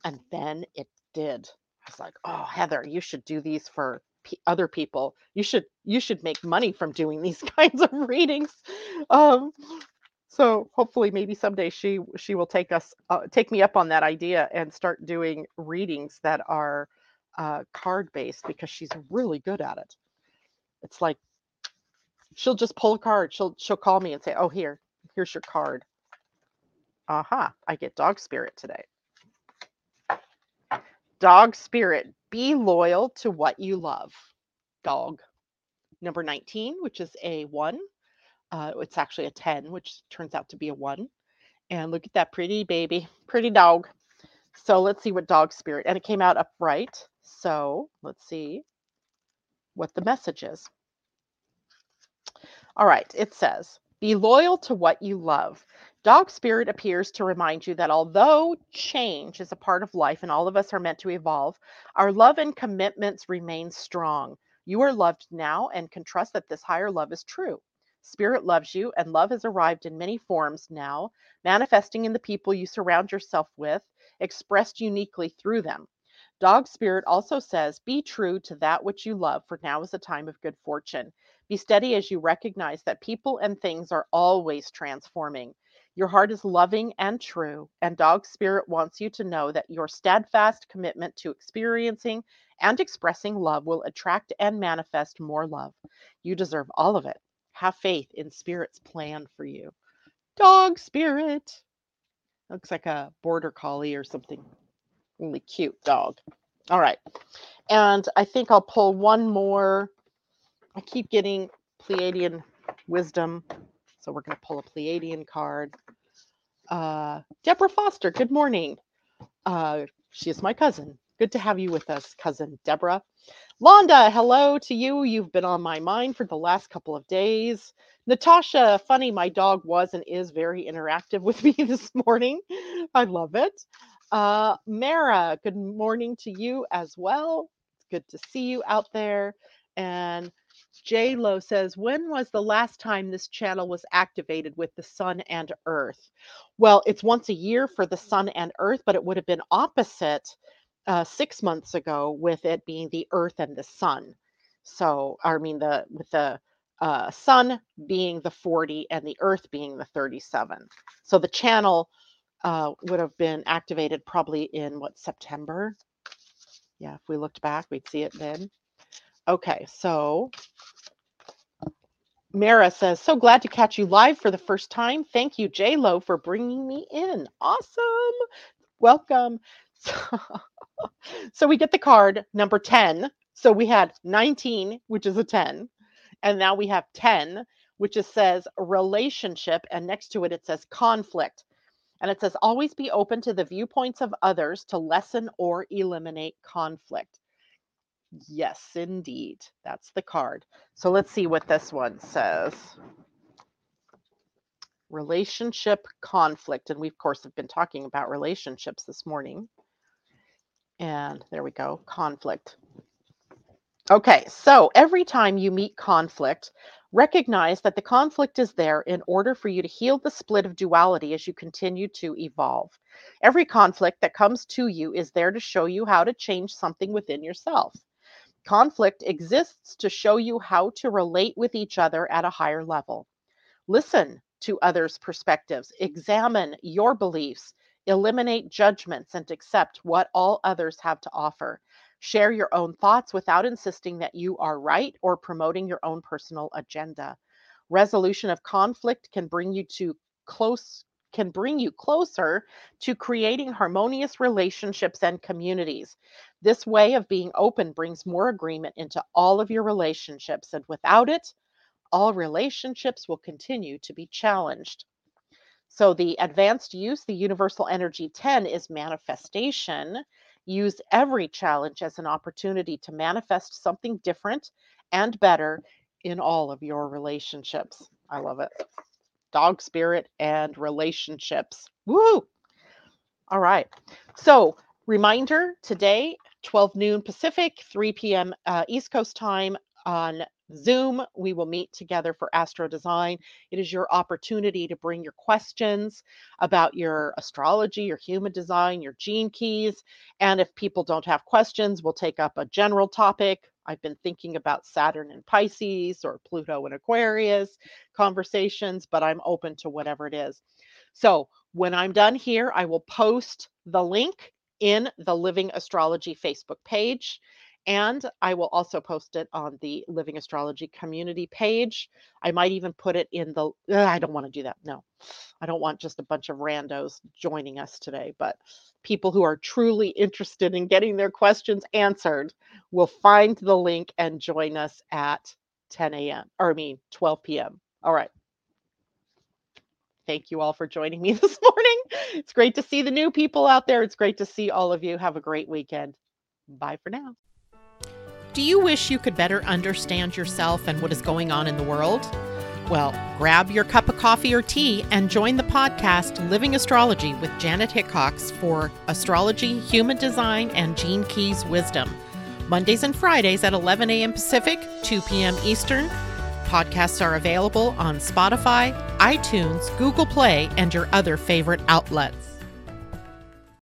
And then it did. I was like oh heather you should do these for other people. You should you should make money from doing these kinds of readings. Um, so hopefully, maybe someday she she will take us uh, take me up on that idea and start doing readings that are uh, card based because she's really good at it. It's like she'll just pull a card. She'll she'll call me and say, "Oh, here, here's your card." Aha! I get dog spirit today. Dog spirit. Be loyal to what you love. Dog. Number 19, which is a one. Uh, it's actually a 10, which turns out to be a one. And look at that pretty baby, pretty dog. So let's see what dog spirit. And it came out upright. So let's see what the message is. All right, it says, be loyal to what you love. Dog spirit appears to remind you that although change is a part of life and all of us are meant to evolve, our love and commitments remain strong. You are loved now and can trust that this higher love is true. Spirit loves you, and love has arrived in many forms now, manifesting in the people you surround yourself with, expressed uniquely through them. Dog Spirit also says, Be true to that which you love, for now is a time of good fortune. Be steady as you recognize that people and things are always transforming. Your heart is loving and true, and Dog Spirit wants you to know that your steadfast commitment to experiencing and expressing love will attract and manifest more love. You deserve all of it. Have faith in Spirit's plan for you. Dog Spirit. Looks like a border collie or something. Really cute dog. All right. And I think I'll pull one more. I keep getting Pleiadian wisdom. So we're going to pull a Pleiadian card. Uh, Deborah Foster, good morning. Uh, she is my cousin. Good to have you with us, cousin Deborah. Londa, hello to you. You've been on my mind for the last couple of days. Natasha, funny, my dog was and is very interactive with me this morning. I love it. Uh, Mara, good morning to you as well. Good to see you out there. And J Lo says, when was the last time this channel was activated with the sun and earth? Well, it's once a year for the sun and earth, but it would have been opposite uh, six months ago with it being the earth and the sun. So, I mean, the with the uh, sun being the 40 and the earth being the 37. So the channel uh, would have been activated probably in what September. Yeah, if we looked back, we'd see it then. Okay, so Mara says, so glad to catch you live for the first time. Thank you, J Lo, for bringing me in. Awesome. Welcome. So, so we get the card number 10. So we had 19, which is a 10. And now we have 10, which is says relationship. And next to it, it says conflict. And it says always be open to the viewpoints of others to lessen or eliminate conflict. Yes, indeed. That's the card. So let's see what this one says. Relationship conflict. And we, of course, have been talking about relationships this morning. And there we go conflict. Okay, so every time you meet conflict, recognize that the conflict is there in order for you to heal the split of duality as you continue to evolve. Every conflict that comes to you is there to show you how to change something within yourself. Conflict exists to show you how to relate with each other at a higher level. Listen to others' perspectives, examine your beliefs, eliminate judgments, and accept what all others have to offer. Share your own thoughts without insisting that you are right or promoting your own personal agenda. Resolution of conflict can bring you to close can bring you closer to creating harmonious relationships and communities. This way of being open brings more agreement into all of your relationships, and without it, all relationships will continue to be challenged. So, the advanced use, the universal energy 10, is manifestation. Use every challenge as an opportunity to manifest something different and better in all of your relationships. I love it. Dog spirit and relationships. Woo! All right. So, reminder today 12 noon Pacific, 3 p.m. Uh, East Coast time on Zoom. We will meet together for Astro Design. It is your opportunity to bring your questions about your astrology, your human design, your gene keys. And if people don't have questions, we'll take up a general topic. I've been thinking about Saturn and Pisces or Pluto and Aquarius conversations, but I'm open to whatever it is. So when I'm done here, I will post the link in the Living Astrology Facebook page. And I will also post it on the Living Astrology community page. I might even put it in the, I don't want to do that. No, I don't want just a bunch of randos joining us today, but people who are truly interested in getting their questions answered will find the link and join us at 10 a.m. or I mean 12 p.m. All right. Thank you all for joining me this morning. It's great to see the new people out there. It's great to see all of you. Have a great weekend. Bye for now. Do you wish you could better understand yourself and what is going on in the world? Well, grab your cup of coffee or tea and join the podcast Living Astrology with Janet Hickox for astrology, human design, and Gene Keys wisdom. Mondays and Fridays at 11 a.m. Pacific, 2 p.m. Eastern. Podcasts are available on Spotify, iTunes, Google Play, and your other favorite outlets.